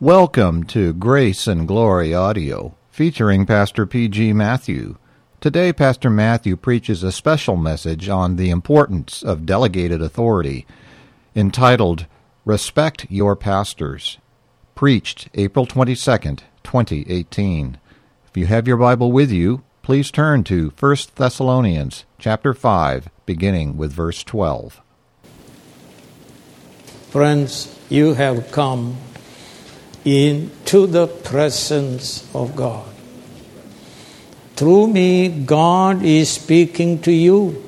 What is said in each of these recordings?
Welcome to Grace and Glory Audio, featuring Pastor P.G. Matthew. Today, Pastor Matthew preaches a special message on the importance of delegated authority, entitled Respect Your Pastors, preached April 22nd, 2018. If you have your Bible with you, please turn to 1 Thessalonians chapter 5, beginning with verse 12. Friends, you have come into the presence of God. Through me, God is speaking to you.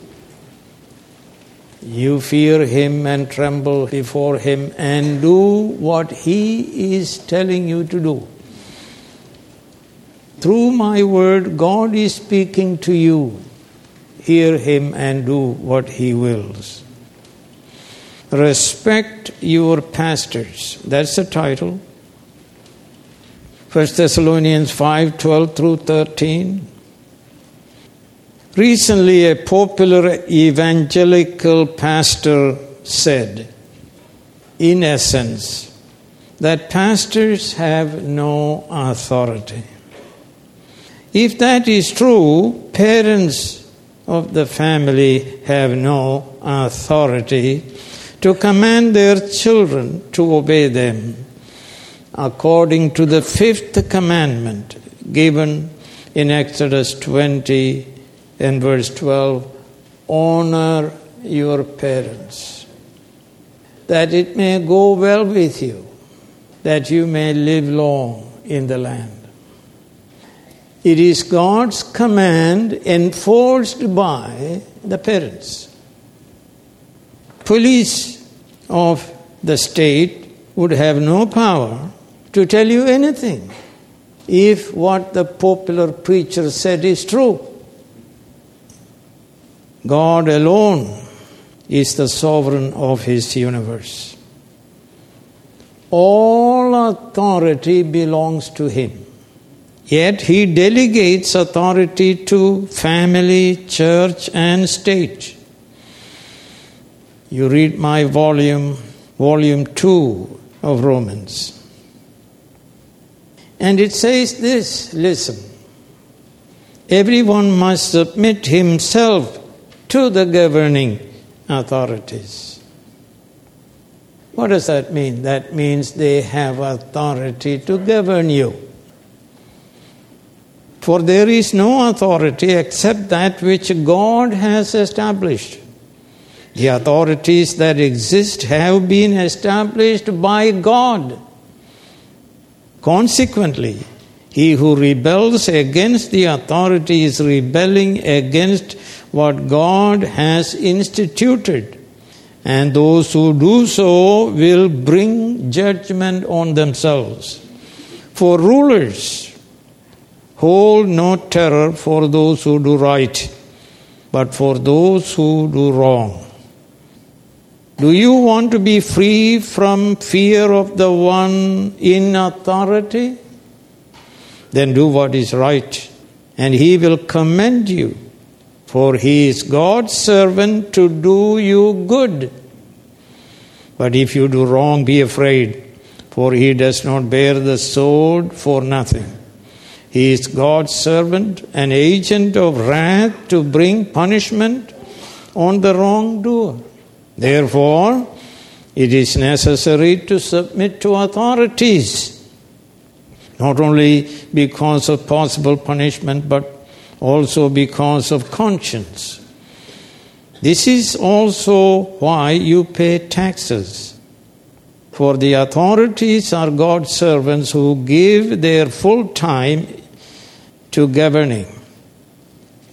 You fear Him and tremble before Him and do what He is telling you to do. Through my word, God is speaking to you. Hear Him and do what He wills. Respect your pastors. That's the title. 1 Thessalonians 5 12 through 13. Recently, a popular evangelical pastor said, in essence, that pastors have no authority. If that is true, parents of the family have no authority to command their children to obey them according to the fifth commandment given in Exodus 20 and verse 12 honor your parents, that it may go well with you, that you may live long in the land. It is God's command enforced by the parents. Police of the state would have no power to tell you anything if what the popular preacher said is true. God alone is the sovereign of his universe. All authority belongs to him. Yet he delegates authority to family, church, and state. You read my volume, volume 2 of Romans. And it says this listen, everyone must submit himself to the governing authorities. What does that mean? That means they have authority to govern you. For there is no authority except that which God has established. The authorities that exist have been established by God. Consequently, he who rebels against the authority is rebelling against what God has instituted. And those who do so will bring judgment on themselves. For rulers hold no terror for those who do right, but for those who do wrong. Do you want to be free from fear of the one in authority? Then do what is right, and he will commend you, for he is God's servant to do you good. But if you do wrong, be afraid, for he does not bear the sword for nothing. He is God's servant, an agent of wrath to bring punishment on the wrongdoer. Therefore, it is necessary to submit to authorities, not only because of possible punishment, but also because of conscience. This is also why you pay taxes. For the authorities are God's servants who give their full time to governing.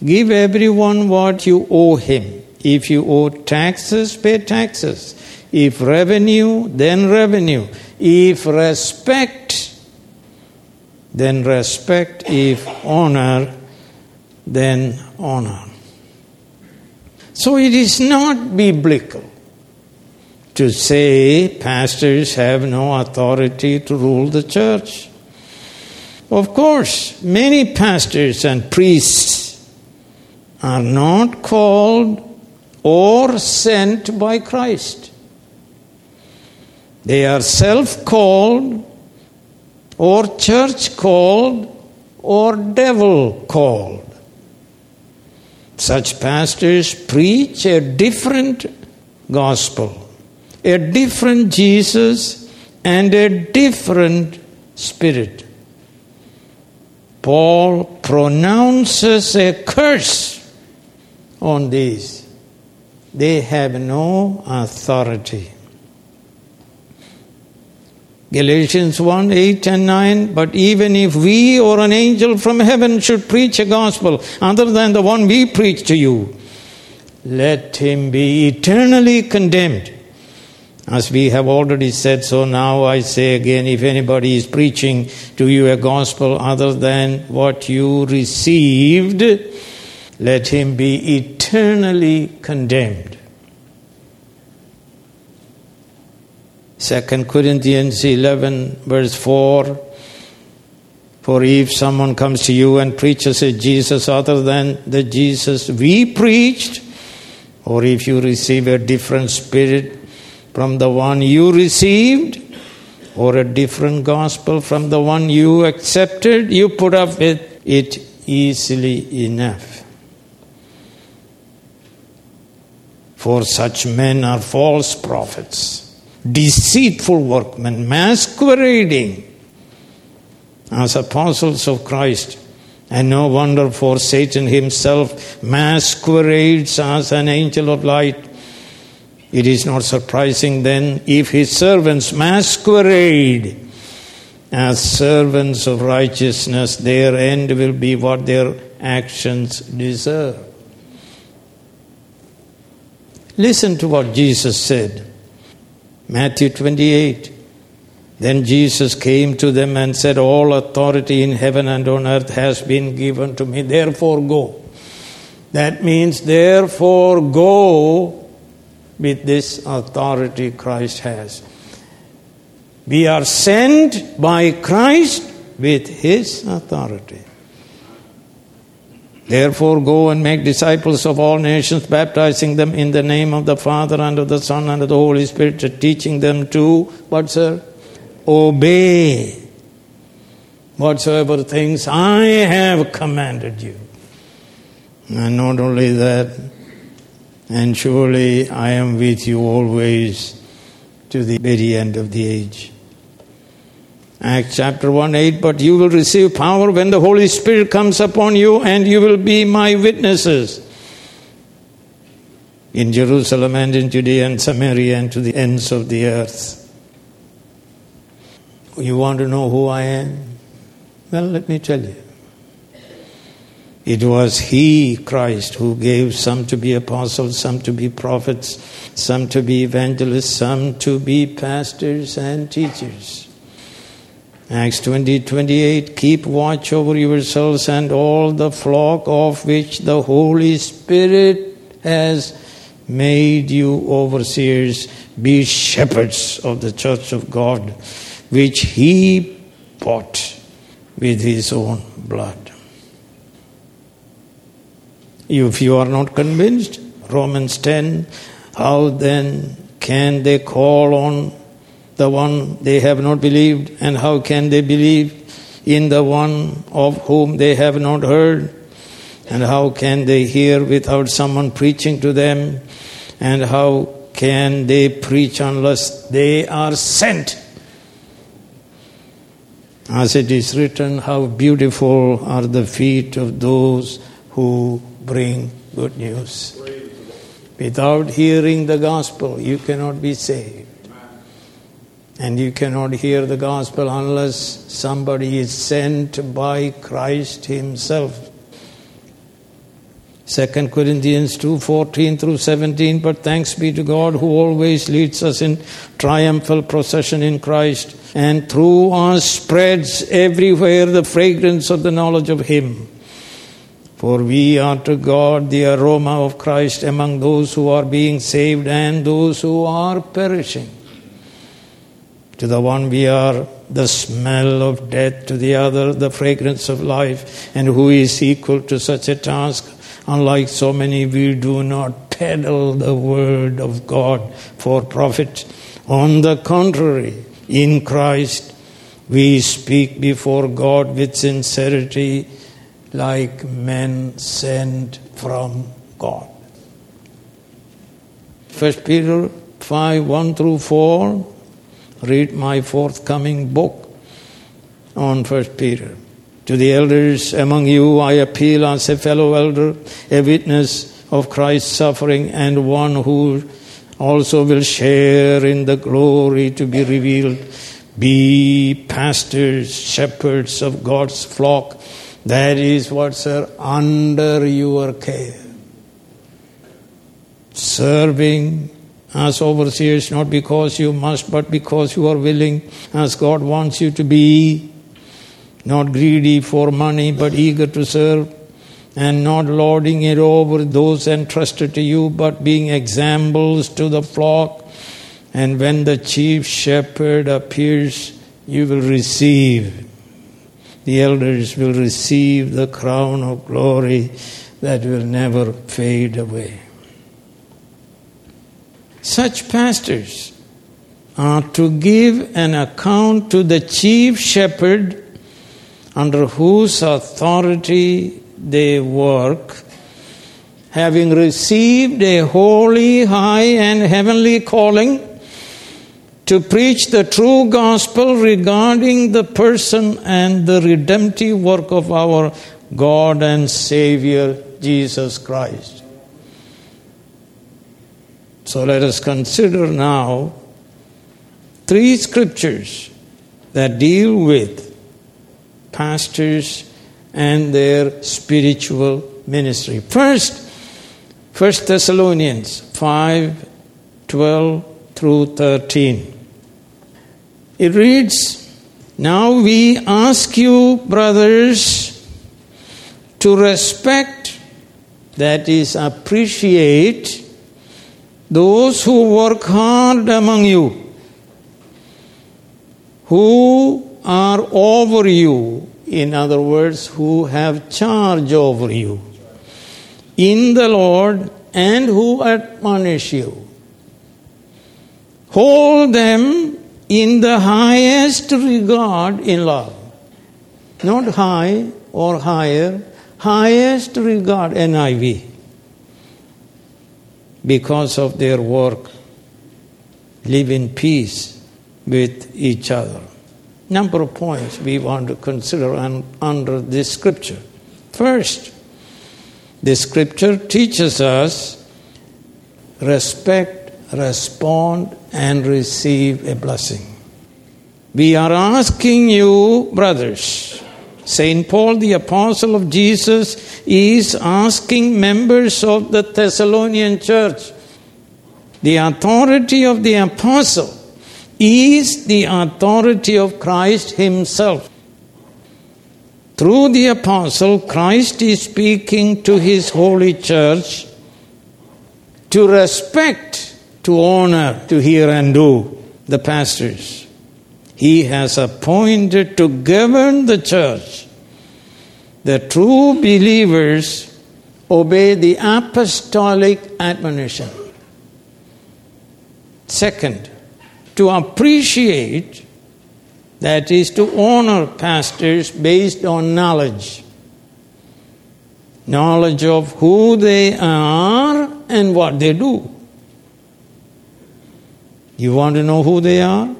Give everyone what you owe him. If you owe taxes, pay taxes. If revenue, then revenue. If respect, then respect. If honor, then honor. So it is not biblical to say pastors have no authority to rule the church. Of course, many pastors and priests are not called or sent by Christ. They are self called or church called or devil called. Such pastors preach a different gospel, a different Jesus, and a different spirit. Paul pronounces a curse on these. They have no authority. Galatians 1 8 and 9. But even if we or an angel from heaven should preach a gospel other than the one we preach to you, let him be eternally condemned. As we have already said, so now I say again if anybody is preaching to you a gospel other than what you received, let him be eternally condemned. 2 Corinthians 11, verse 4. For if someone comes to you and preaches a Jesus other than the Jesus we preached, or if you receive a different spirit from the one you received, or a different gospel from the one you accepted, you put up with it easily enough. For such men are false prophets deceitful workmen, masquerading as apostles of Christ. And no wonder, for Satan himself masquerades as an angel of light. It is not surprising then if his servants masquerade as servants of righteousness, their end will be what their actions deserve. Listen to what Jesus said. Matthew 28. Then Jesus came to them and said, All authority in heaven and on earth has been given to me, therefore go. That means, therefore go with this authority Christ has. We are sent by Christ with his authority. Therefore, go and make disciples of all nations, baptizing them in the name of the Father, and of the Son, and of the Holy Spirit, teaching them to, what, sir? Obey whatsoever things I have commanded you. And not only that, and surely I am with you always to the very end of the age. Acts chapter 1 8, but you will receive power when the Holy Spirit comes upon you, and you will be my witnesses in Jerusalem and in Judea and Samaria and to the ends of the earth. You want to know who I am? Well, let me tell you. It was He, Christ, who gave some to be apostles, some to be prophets, some to be evangelists, some to be pastors and teachers. Acts 20 28 Keep watch over yourselves and all the flock of which the Holy Spirit has made you overseers. Be shepherds of the church of God, which He bought with His own blood. If you are not convinced, Romans 10, how then can they call on the one they have not believed, and how can they believe in the one of whom they have not heard? And how can they hear without someone preaching to them? And how can they preach unless they are sent? As it is written, how beautiful are the feet of those who bring good news. Without hearing the gospel, you cannot be saved. And you cannot hear the gospel unless somebody is sent by Christ Himself. 2 Corinthians 2:14 through 17 but thanks be to God who always leads us in triumphal procession in Christ and through us spreads everywhere the fragrance of the knowledge of him for we are to God the aroma of Christ among those who are being saved and those who are perishing to the one we are the smell of death, to the other the fragrance of life. And who is equal to such a task? Unlike so many, we do not peddle the word of God for profit. On the contrary, in Christ, We speak before God with sincerity like men sent from God. 1 Peter 5 1 through 4. Read my forthcoming book on 1 Peter. To the elders among you, I appeal as a fellow elder, a witness of Christ's suffering, and one who also will share in the glory to be revealed. Be pastors, shepherds of God's flock. That is what, sir, under your care. Serving as overseers, not because you must, but because you are willing, as God wants you to be not greedy for money, but eager to serve, and not lording it over those entrusted to you, but being examples to the flock. And when the chief shepherd appears, you will receive, the elders will receive the crown of glory that will never fade away. Such pastors are to give an account to the chief shepherd under whose authority they work, having received a holy, high, and heavenly calling to preach the true gospel regarding the person and the redemptive work of our God and Savior Jesus Christ. So let us consider now three scriptures that deal with pastors and their spiritual ministry. First, 1 Thessalonians 5 12 through 13. It reads, Now we ask you, brothers, to respect, that is, appreciate, those who work hard among you, who are over you, in other words, who have charge over you, in the Lord, and who admonish you. Hold them in the highest regard in love. Not high or higher, highest regard, NIV. Because of their work, live in peace with each other number of points we want to consider under this scripture. First, the scripture teaches us respect, respond, and receive a blessing. We are asking you, brothers, St. Paul, the apostle of Jesus, is asking members of the Thessalonian church the authority of the apostle is the authority of Christ Himself. Through the apostle, Christ is speaking to His holy church to respect, to honor, to hear and do the pastors. He has appointed to govern the church. The true believers obey the apostolic admonition. Second, to appreciate, that is, to honor pastors based on knowledge. Knowledge of who they are and what they do. You want to know who they are?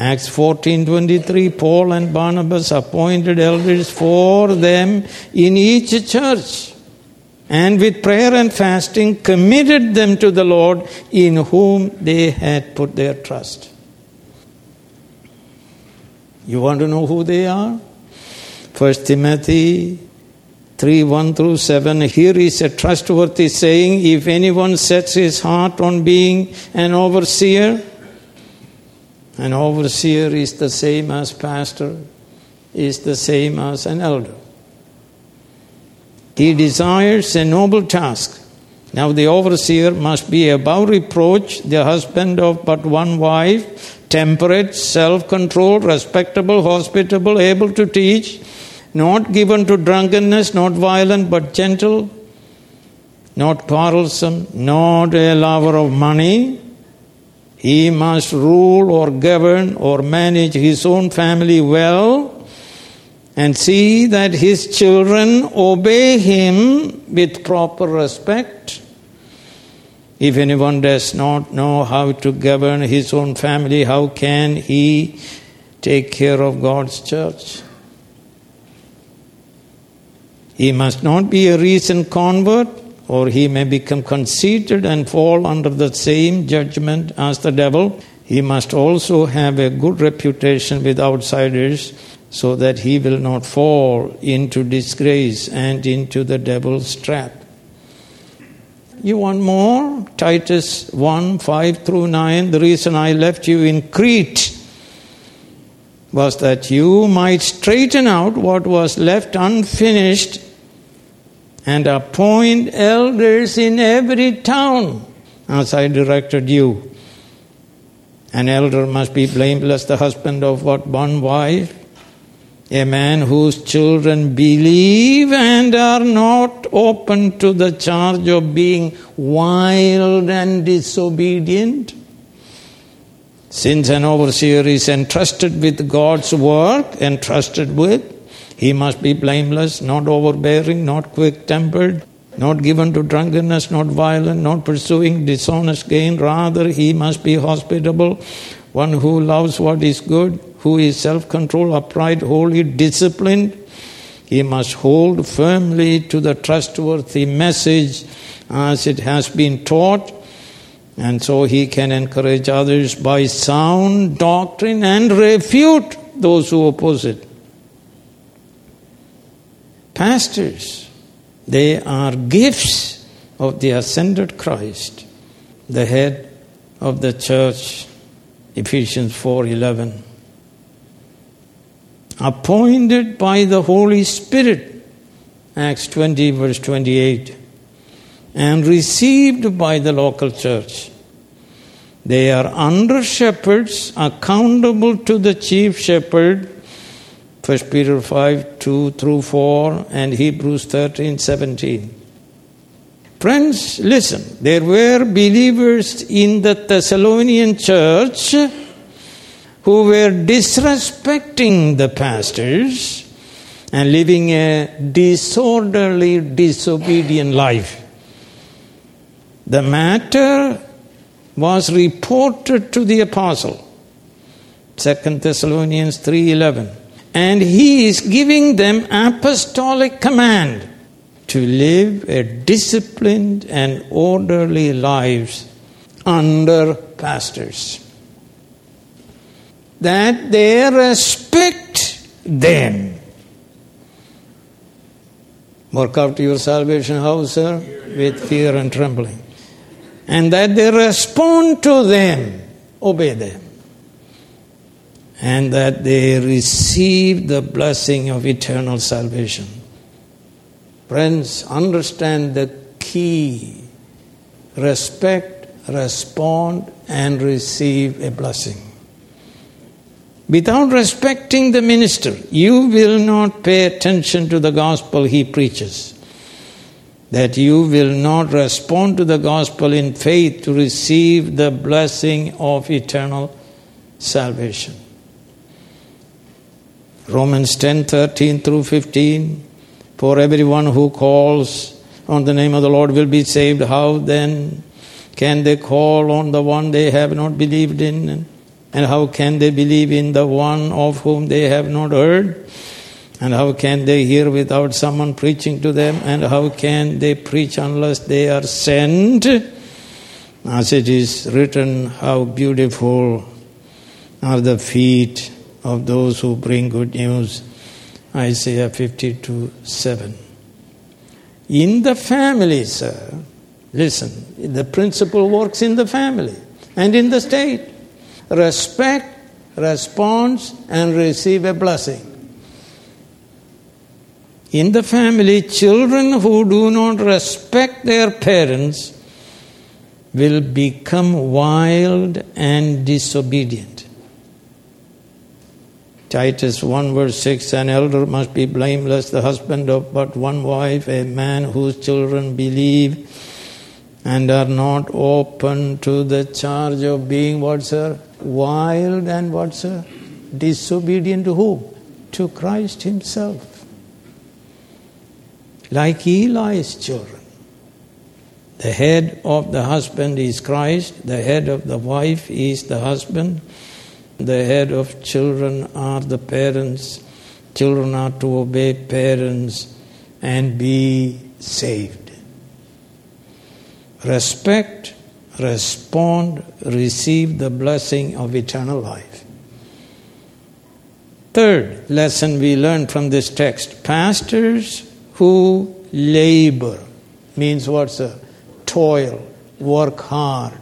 Acts 14:23 Paul and Barnabas appointed elders for them in each church and with prayer and fasting committed them to the Lord in whom they had put their trust. You want to know who they are? First Timothy 3 1 through 7. Here is a trustworthy saying if anyone sets his heart on being an overseer, an overseer is the same as pastor, is the same as an elder. He desires a noble task. Now, the overseer must be above reproach, the husband of but one wife, temperate, self controlled, respectable, hospitable, able to teach, not given to drunkenness, not violent, but gentle, not quarrelsome, not a lover of money. He must rule or govern or manage his own family well and see that his children obey him with proper respect. If anyone does not know how to govern his own family, how can he take care of God's church? He must not be a recent convert, or he may become conceited and fall under the same judgment as the devil. He must also have a good reputation with outsiders so that he will not fall into disgrace and into the devil's trap. You want more? Titus 1 5 through 9. The reason I left you in Crete was that you might straighten out what was left unfinished and appoint elders in every town as I directed you. An elder must be blameless, the husband of what one wife, a man whose children believe and are not open to the charge of being wild and disobedient. Since an overseer is entrusted with God's work, entrusted with, he must be blameless, not overbearing, not quick tempered, not given to drunkenness, not violent, not pursuing dishonest gain. Rather, he must be hospitable, one who loves what is good, who is self controlled, upright, holy, disciplined. He must hold firmly to the trustworthy message as it has been taught, and so he can encourage others by sound doctrine and refute those who oppose it. Pastors, they are gifts of the ascended Christ, the head of the church, Ephesians 4:11. Appointed by the Holy Spirit, Acts 20 verse 28, and received by the local church. They are under shepherds accountable to the chief shepherd 1 Peter 5 2 through 4 and Hebrews 13 17. Friends, listen, there were believers in the Thessalonian church who were disrespecting the pastors and living a disorderly, disobedient life. The matter was reported to the apostle. 2 Thessalonians 3:11 and he is giving them apostolic command to live a disciplined and orderly lives under pastors. That they respect them. Work out your salvation how sir with fear and trembling. And that they respond to them obey them and that they receive the blessing of eternal salvation. Friends, understand the key respect, respond, and receive a blessing. Without respecting the minister, you will not pay attention to the gospel he preaches. That you will not respond to the gospel in faith to receive the blessing of eternal salvation. Romans 10 13 through 15. For everyone who calls on the name of the Lord will be saved. How then can they call on the one they have not believed in? And how can they believe in the one of whom they have not heard? And how can they hear without someone preaching to them? And how can they preach unless they are sent? As it is written, how beautiful are the feet of those who bring good news. Isaiah 52 7. In the family, sir, listen, the principle works in the family and in the state. Respect, response, and receive a blessing. In the family, children who do not respect their parents will become wild and disobedient. Titus 1 verse 6 An elder must be blameless, the husband of but one wife, a man whose children believe and are not open to the charge of being what, sir? Wild and what, sir? Disobedient to who? To Christ Himself. Like Eli's children. The head of the husband is Christ, the head of the wife is the husband, the head of children are the parents. Children are to obey parents and be saved. Respect, respond, receive the blessing of eternal life. Third lesson we learn from this text pastors who labor means what's a toil, work hard.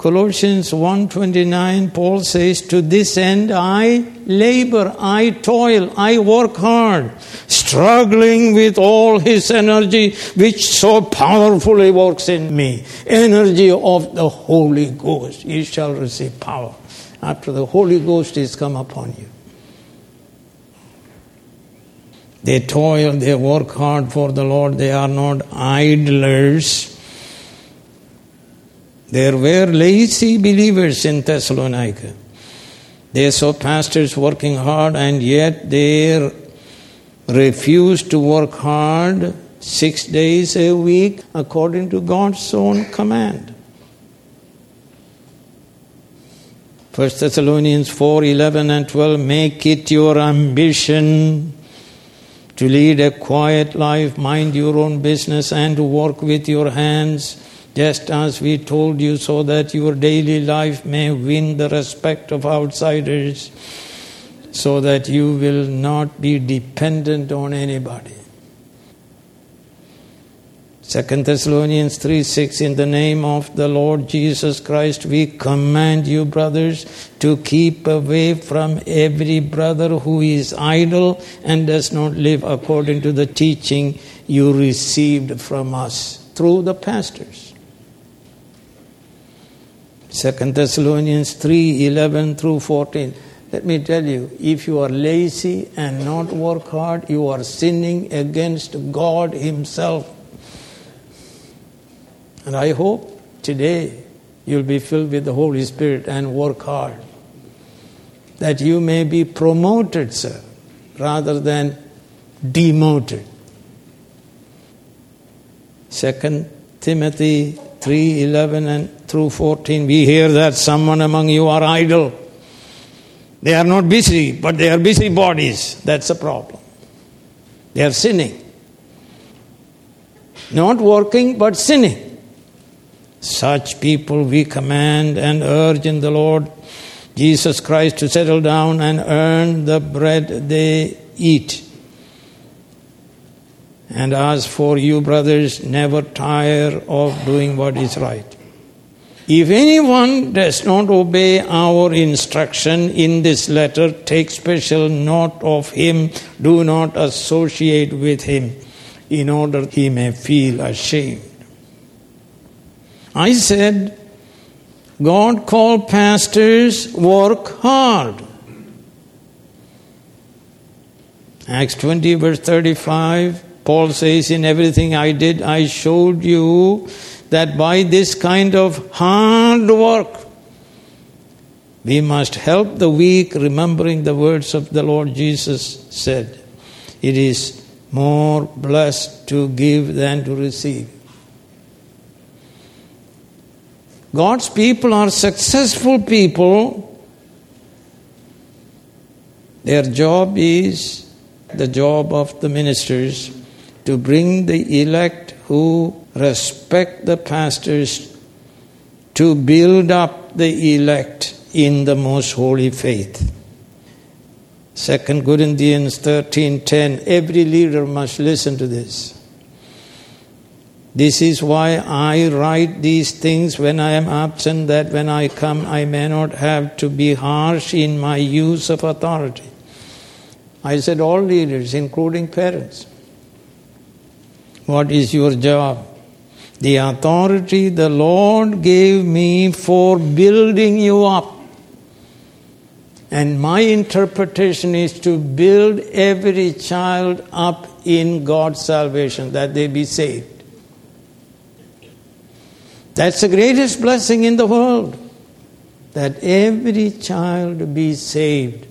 Colossians 1:29 Paul says to this end I labor I toil I work hard struggling with all his energy which so powerfully works in me. Energy of the holy ghost. You shall receive power after the holy ghost is come upon you. They toil they work hard for the lord. They are not idlers there were lazy believers in Thessalonica. They saw pastors working hard and yet they refused to work hard six days a week according to God's own command. 1 Thessalonians 4 11 and 12 Make it your ambition to lead a quiet life, mind your own business, and to work with your hands just as we told you, so that your daily life may win the respect of outsiders, so that you will not be dependent on anybody. 2 Thessalonians 3 6 In the name of the Lord Jesus Christ, we command you, brothers, to keep away from every brother who is idle and does not live according to the teaching you received from us through the pastors. Second Thessalonians 3 11 through 14. Let me tell you, if you are lazy and not work hard, you are sinning against God Himself. And I hope today you'll be filled with the Holy Spirit and work hard. That you may be promoted, sir, rather than demoted. Second Timothy 3 11 and through 14, we hear that someone among you are idle. They are not busy, but they are busy bodies. That's a problem. They are sinning. Not working, but sinning. Such people we command and urge in the Lord Jesus Christ to settle down and earn the bread they eat and as for you, brothers, never tire of doing what is right. If anyone does not obey our instruction in this letter, take special note of him. Do not associate with him, in order he may feel ashamed. I said, God called pastors work hard. Acts 20, verse 35. Paul says, In everything I did, I showed you that by this kind of hard work, we must help the weak, remembering the words of the Lord Jesus said, It is more blessed to give than to receive. God's people are successful people. Their job is the job of the ministers to bring the elect who respect the pastors to build up the elect in the most holy faith. 2 Corinthians 13:10 every leader must listen to this. This is why I write these things when I am absent that when I come I may not have to be harsh in my use of authority. I said all leaders including parents what is your job? The authority the Lord gave me for building you up. And my interpretation is to build every child up in God's salvation, that they be saved. That's the greatest blessing in the world, that every child be saved.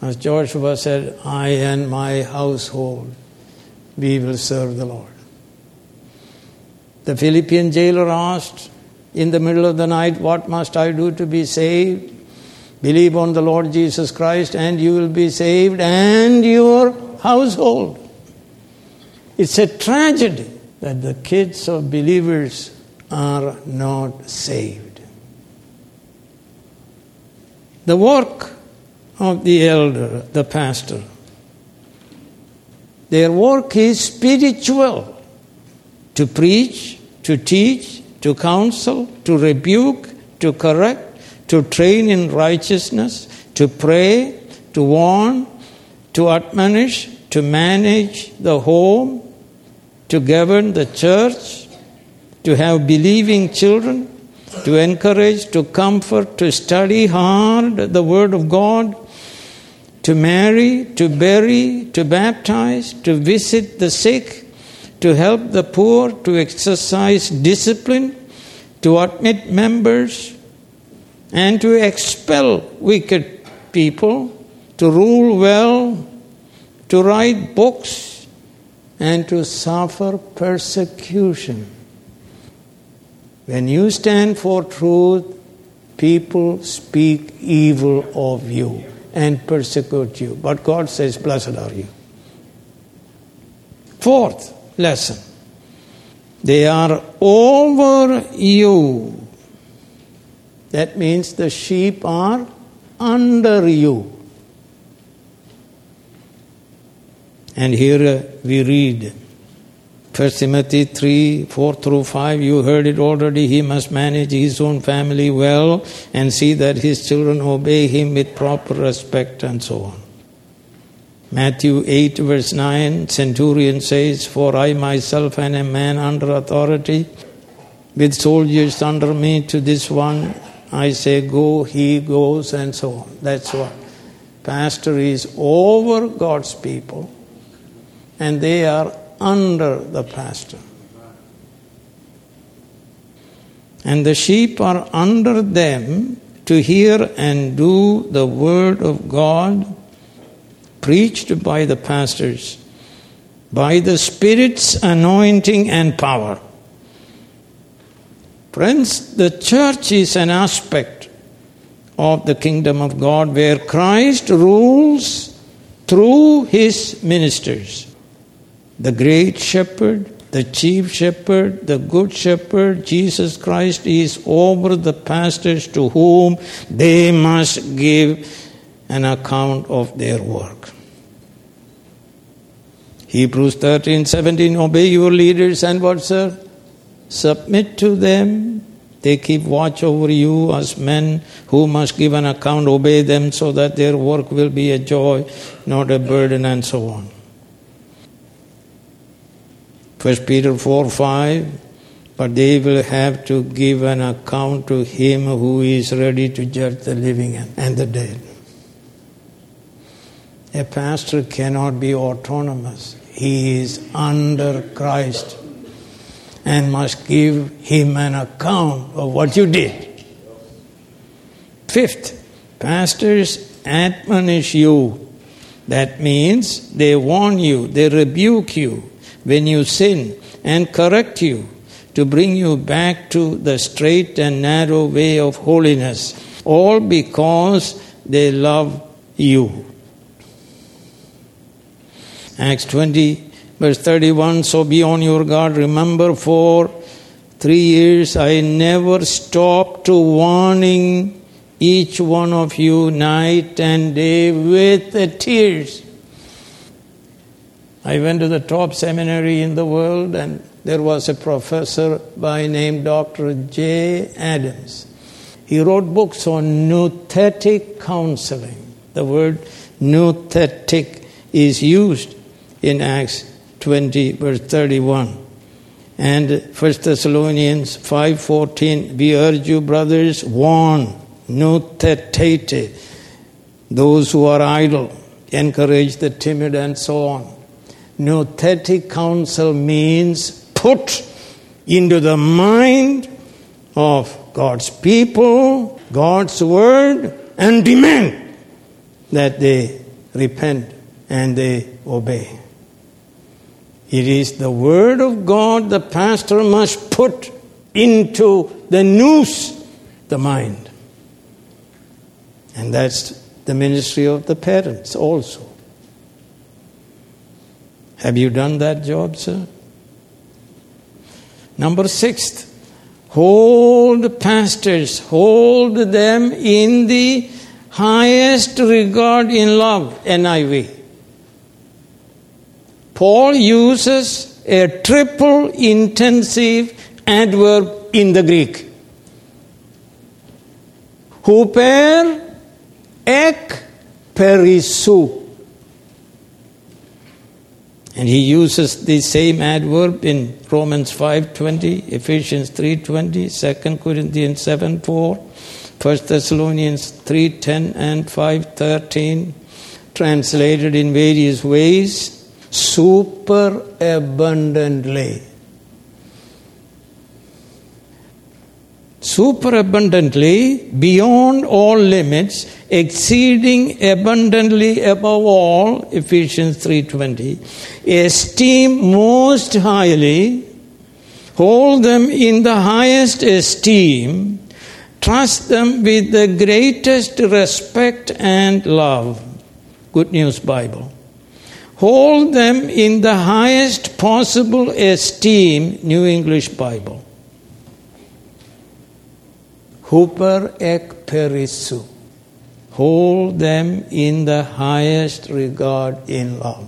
As Joshua said, I and my household, we will serve the Lord. The Philippian jailer asked in the middle of the night, What must I do to be saved? Believe on the Lord Jesus Christ, and you will be saved, and your household. It's a tragedy that the kids of believers are not saved. The work of the elder, the pastor, their work is spiritual to preach, to teach, to counsel, to rebuke, to correct, to train in righteousness, to pray, to warn, to admonish, to manage the home, to govern the church, to have believing children, to encourage, to comfort, to study hard the Word of God, to marry, to bury, to baptize, to visit the sick, to help the poor, to exercise discipline, to admit members, and to expel wicked people, to rule well, to write books, and to suffer persecution. When you stand for truth, people speak evil of you and persecute you. But God says, Blessed are you. Fourth lesson they are over you. That means the sheep are under you. And here uh, we read 1 Timothy 3 4 through 5. You heard it already. He must manage his own family well and see that his children obey him with proper respect and so on. Matthew 8, verse 9, centurion says, For I myself am a man under authority, with soldiers under me, to this one I say, Go, he goes, and so on. That's what. Pastor is over God's people, and they are under the pastor. And the sheep are under them to hear and do the word of God preached by the pastors by the Spirit's anointing and power. Friends, the church is an aspect of the kingdom of God where Christ rules through his ministers. The great shepherd, the chief shepherd, the good shepherd, Jesus Christ is over the pastors to whom they must give an account of their work. Hebrews 13 17 Obey your leaders and what, sir? Submit to them. They keep watch over you as men who must give an account. Obey them so that their work will be a joy, not a burden, and so on. 1 Peter 4 5 But they will have to give an account to him who is ready to judge the living and the dead. A pastor cannot be autonomous. He is under Christ and must give him an account of what you did. Fifth, pastors admonish you. That means they warn you, they rebuke you when you sin and correct you to bring you back to the straight and narrow way of holiness, all because they love you. Acts 20, verse 31 So be on your guard. Remember, for three years I never stopped to warning each one of you night and day with tears. I went to the top seminary in the world, and there was a professor by name Dr. J. Adams. He wrote books on nouthetic counseling. The word nouthetic is used in Acts 20, verse 31. And 1 Thessalonians 5.14, we urge you, brothers, warn, nouthetate. those who are idle, encourage the timid, and so on. Nouthetic counsel means put into the mind of God's people God's word and demand that they repent and they obey. It is the word of God the pastor must put into the nous, the mind. And that's the ministry of the parents also. Have you done that job, sir? Number six, hold pastors, hold them in the highest regard in love, NIV. Paul uses a triple intensive adverb in the Greek. Huper, ek, perisou. And he uses the same adverb in Romans 5.20, Ephesians 3.20, 2 Corinthians 7.4, 1 Thessalonians 3.10 and 5.13, translated in various ways, super Superabundantly, beyond all limits, exceeding abundantly above all, Ephesians 3.20, esteem most highly, hold them in the highest esteem, trust them with the greatest respect and love. Good News Bible. Hold them in the highest possible esteem, New English Bible. Huper ek perisou. Hold them in the highest regard in love.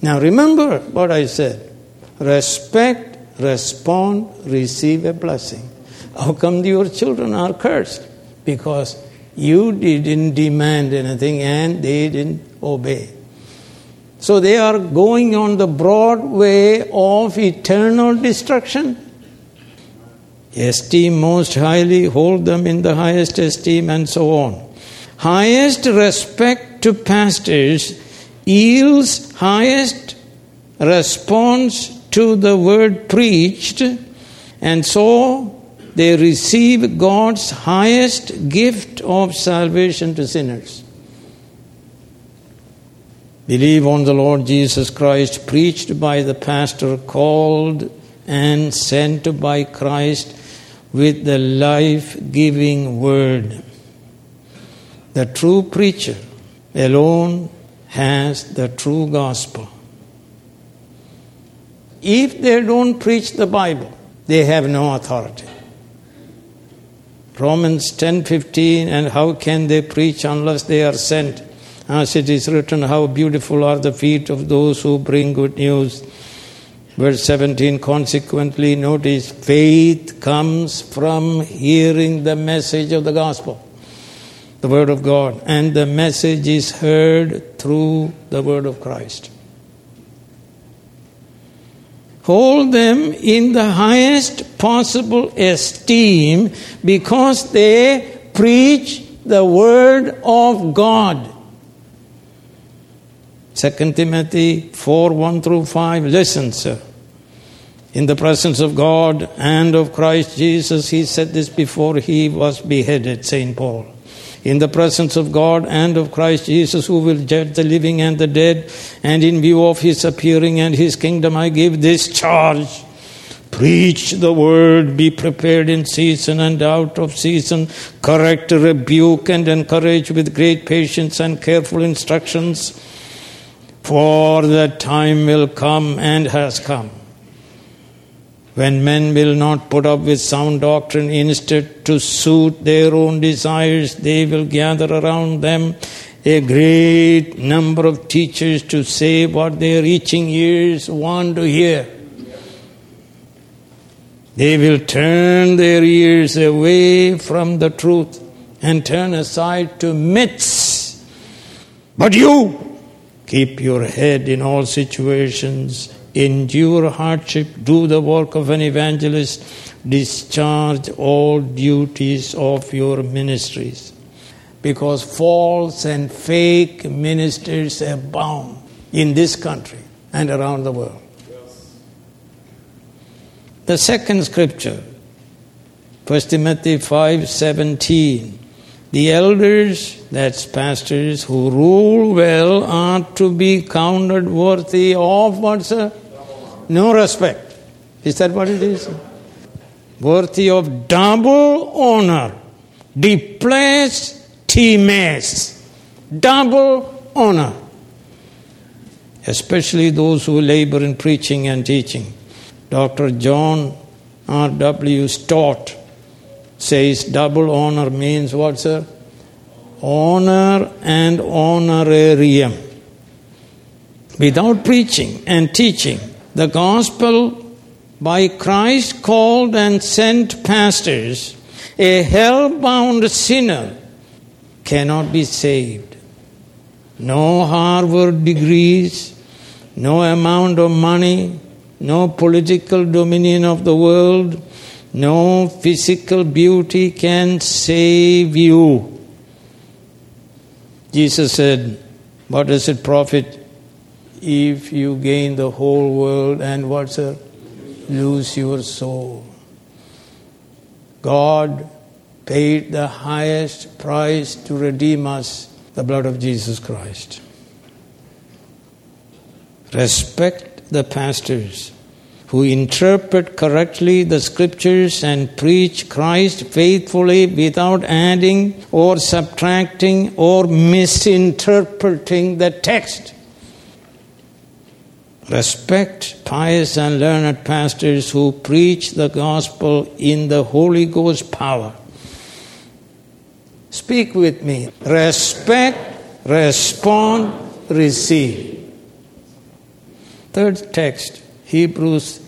Now remember what I said respect, respond, receive a blessing. How come your children are cursed? Because you didn't demand anything and they didn't obey. So they are going on the broad way of eternal destruction. Esteem most highly, hold them in the highest esteem, and so on. Highest respect to pastors yields highest response to the word preached, and so they receive God's highest gift of salvation to sinners. Believe on the Lord Jesus Christ, preached by the pastor, called and sent by Christ with the life giving word. The true preacher alone has the true gospel. If they don't preach the Bible, they have no authority. Romans 10:15 and how can they preach unless they are sent? As it is written, how beautiful are the feet of those who bring good news. Verse 17, consequently, notice faith comes from hearing the message of the gospel, the word of God, and the message is heard through the word of Christ. Hold them in the highest possible esteem because they preach the word of God. 2 Timothy 4 1 through 5. Listen, sir. In the presence of God and of Christ Jesus, he said this before he was beheaded, St. Paul. In the presence of God and of Christ Jesus, who will judge the living and the dead, and in view of his appearing and his kingdom, I give this charge. Preach the word, be prepared in season and out of season, correct, rebuke, and encourage with great patience and careful instructions. For the time will come and has come when men will not put up with sound doctrine, instead, to suit their own desires, they will gather around them a great number of teachers to say what their itching ears want to hear. They will turn their ears away from the truth and turn aside to myths. But you keep your head in all situations endure hardship, do the work of an evangelist, discharge all duties of your ministries. because false and fake ministers abound in this country and around the world. The second scripture, 1 Timothy 5:17. The elders, that's pastors who rule well, are to be counted worthy of what, sir? No respect. Is that what it is? Worthy of double honor. Deplaced times. Double honor. Especially those who labor in preaching and teaching. Dr. John R. W. Stott says double honor means what, sir? Honor and honorarium. Without preaching and teaching the gospel by Christ called and sent pastors, a hell bound sinner cannot be saved. No Harvard degrees, no amount of money, no political dominion of the world, no physical beauty can save you. Jesus said, What does it profit if you gain the whole world and what's it? Lose your soul. God paid the highest price to redeem us, the blood of Jesus Christ. Respect the pastors who interpret correctly the scriptures and preach Christ faithfully without adding or subtracting or misinterpreting the text. Respect pious and learned pastors who preach the gospel in the Holy Ghost power. Speak with me. Respect, respond, receive. Third text Hebrews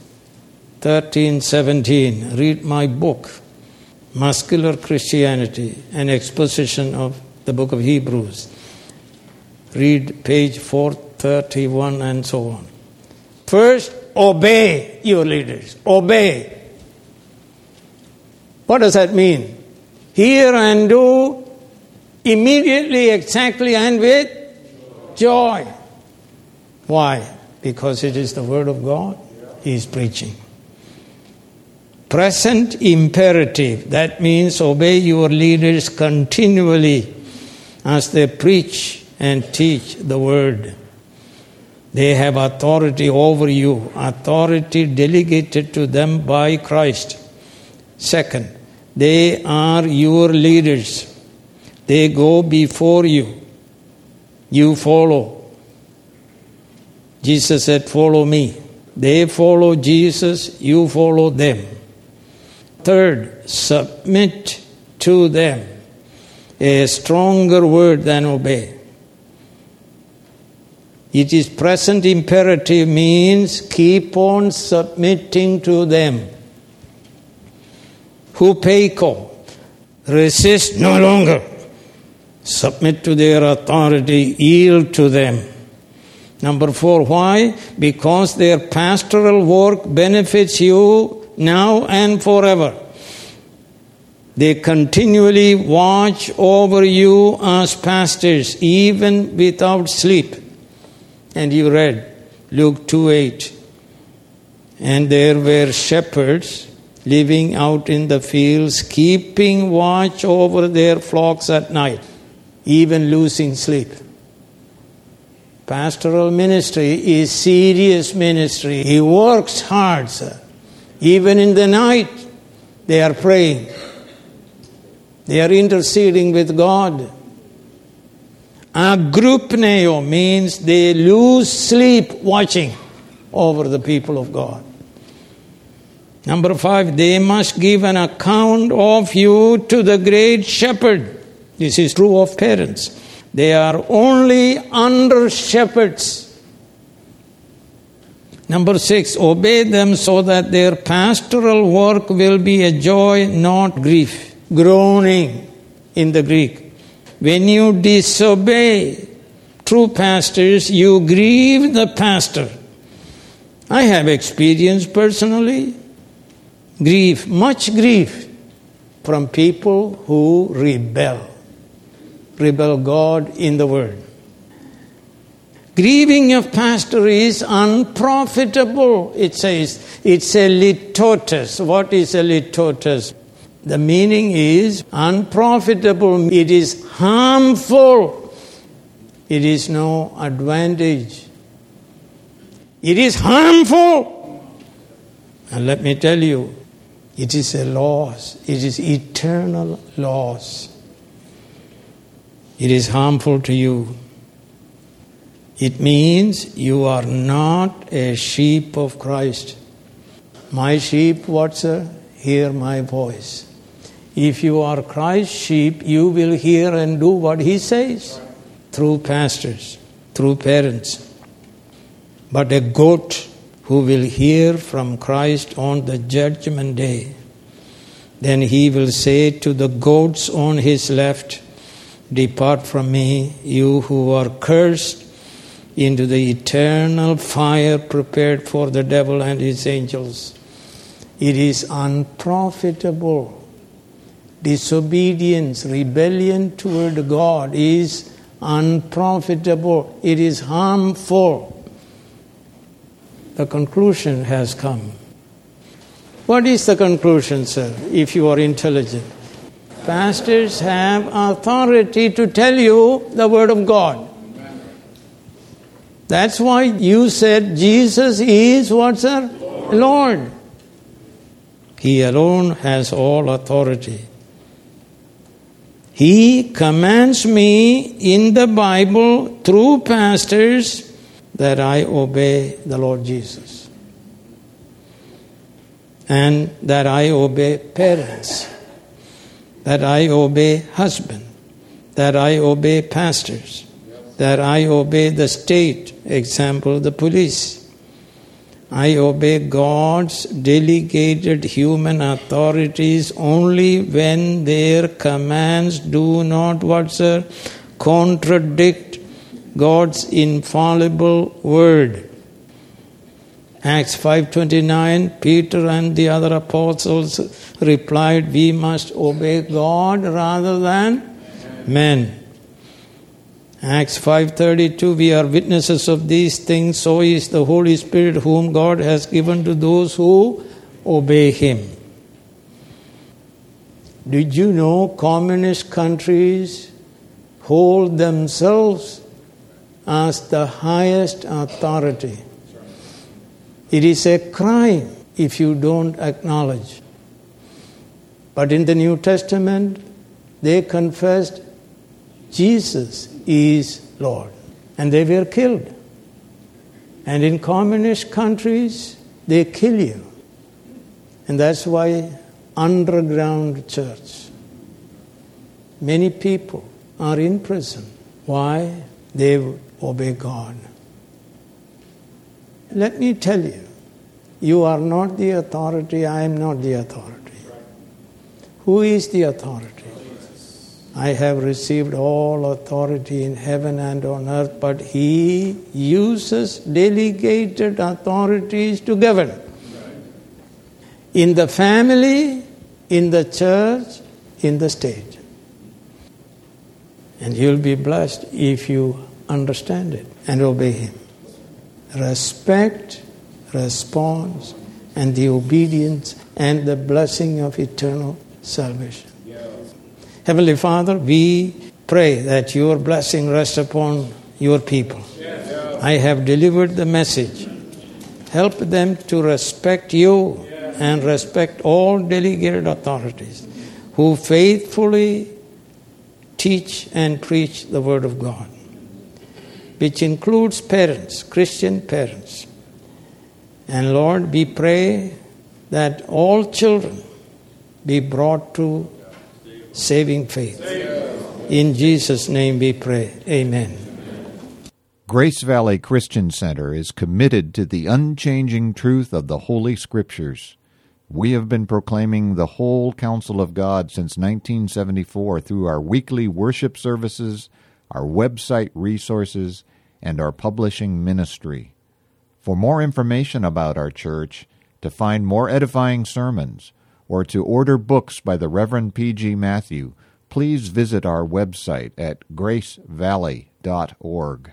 13 17. Read my book, Muscular Christianity, an exposition of the book of Hebrews. Read page 431 and so on. First, obey your leaders. Obey. What does that mean? Hear and do immediately, exactly, and with joy. Why? because it is the Word of God he is preaching. Present imperative, that means obey your leaders continually as they preach and teach the Word. They have authority over you, authority delegated to them by Christ. Second, they are your leaders. They go before you. You follow. Jesus said, Follow me. They follow Jesus, you follow them. Third, submit to them. A stronger word than obey. It is present imperative means keep on submitting to them. Hupeiko, resist no longer. Submit to their authority, yield to them. Number four, why? Because their pastoral work benefits you now and forever. They continually watch over you as pastors, even without sleep. And you read Luke 2 8. And there were shepherds living out in the fields, keeping watch over their flocks at night, even losing sleep. Pastoral ministry is serious ministry. He works hard, sir. Even in the night, they are praying. They are interceding with God. Agrupneo means they lose sleep watching over the people of God. Number five, they must give an account of you to the great shepherd. This is true of parents. They are only under shepherds. Number six, obey them so that their pastoral work will be a joy, not grief. Groaning in the Greek. When you disobey true pastors, you grieve the pastor. I have experienced personally grief, much grief from people who rebel. rebel God in the world. Grieving of pastor is unprofitable, it says. It's a. What is a? The meaning is unprofitable, it is harmful, it is no advantage. It is harmful. And let me tell you, it is a loss, it is eternal loss. It is harmful to you. It means you are not a sheep of Christ. My sheep, what sir? Hear my voice. If you are Christ's sheep, you will hear and do what he says through pastors, through parents. But a goat who will hear from Christ on the judgment day, then he will say to the goats on his left, Depart from me, you who are cursed into the eternal fire prepared for the devil and his angels. It is unprofitable. Disobedience, rebellion toward God is unprofitable. It is harmful. The conclusion has come. What is the conclusion, sir, if you are intelligent? Pastors have authority to tell you the Word of God. That's why you said Jesus is what, sir? Lord. Lord. He alone has all authority. He commands me in the Bible through pastors that I obey the Lord Jesus. And that I obey parents. That I obey husband. That I obey pastors that I obey the state, example, the police. I obey God's delegated human authorities only when their commands do not what sir contradict God's infallible word. Acts 5:29 Peter and the other apostles replied we must obey God rather than men. Acts 5:32 we are witnesses of these things so is the Holy Spirit whom God has given to those who obey him. Did you know communist countries hold themselves as the highest authority? It is a crime if you don't acknowledge. But in the New Testament, they confessed Jesus is Lord. And they were killed. And in communist countries, they kill you. And that's why underground church. Many people are in prison. Why? They obey God. Let me tell you, you are not the authority, I am not the authority. Who is the authority? I have received all authority in heaven and on earth, but he uses delegated authorities to govern. In the family, in the church, in the state. And you'll be blessed if you understand it and obey him. Respect, response, and the obedience and the blessing of eternal salvation. Heavenly Father, we pray that your blessing rest upon your people. I have delivered the message. Help them to respect you and respect all delegated authorities who faithfully teach and preach the Word of God, which includes parents, Christian parents. And Lord, we pray that all children be brought to saving faith. In Jesus' name we pray. Amen. Grace Valley Christian Center is committed to the unchanging truth of the Holy Scriptures. We have been proclaiming the whole counsel of God since 1974 through our weekly worship services, our website resources, and our publishing ministry. For more information about our church, to find more edifying sermons, or to order books by the Reverend P.G. Matthew, please visit our website at gracevalley.org.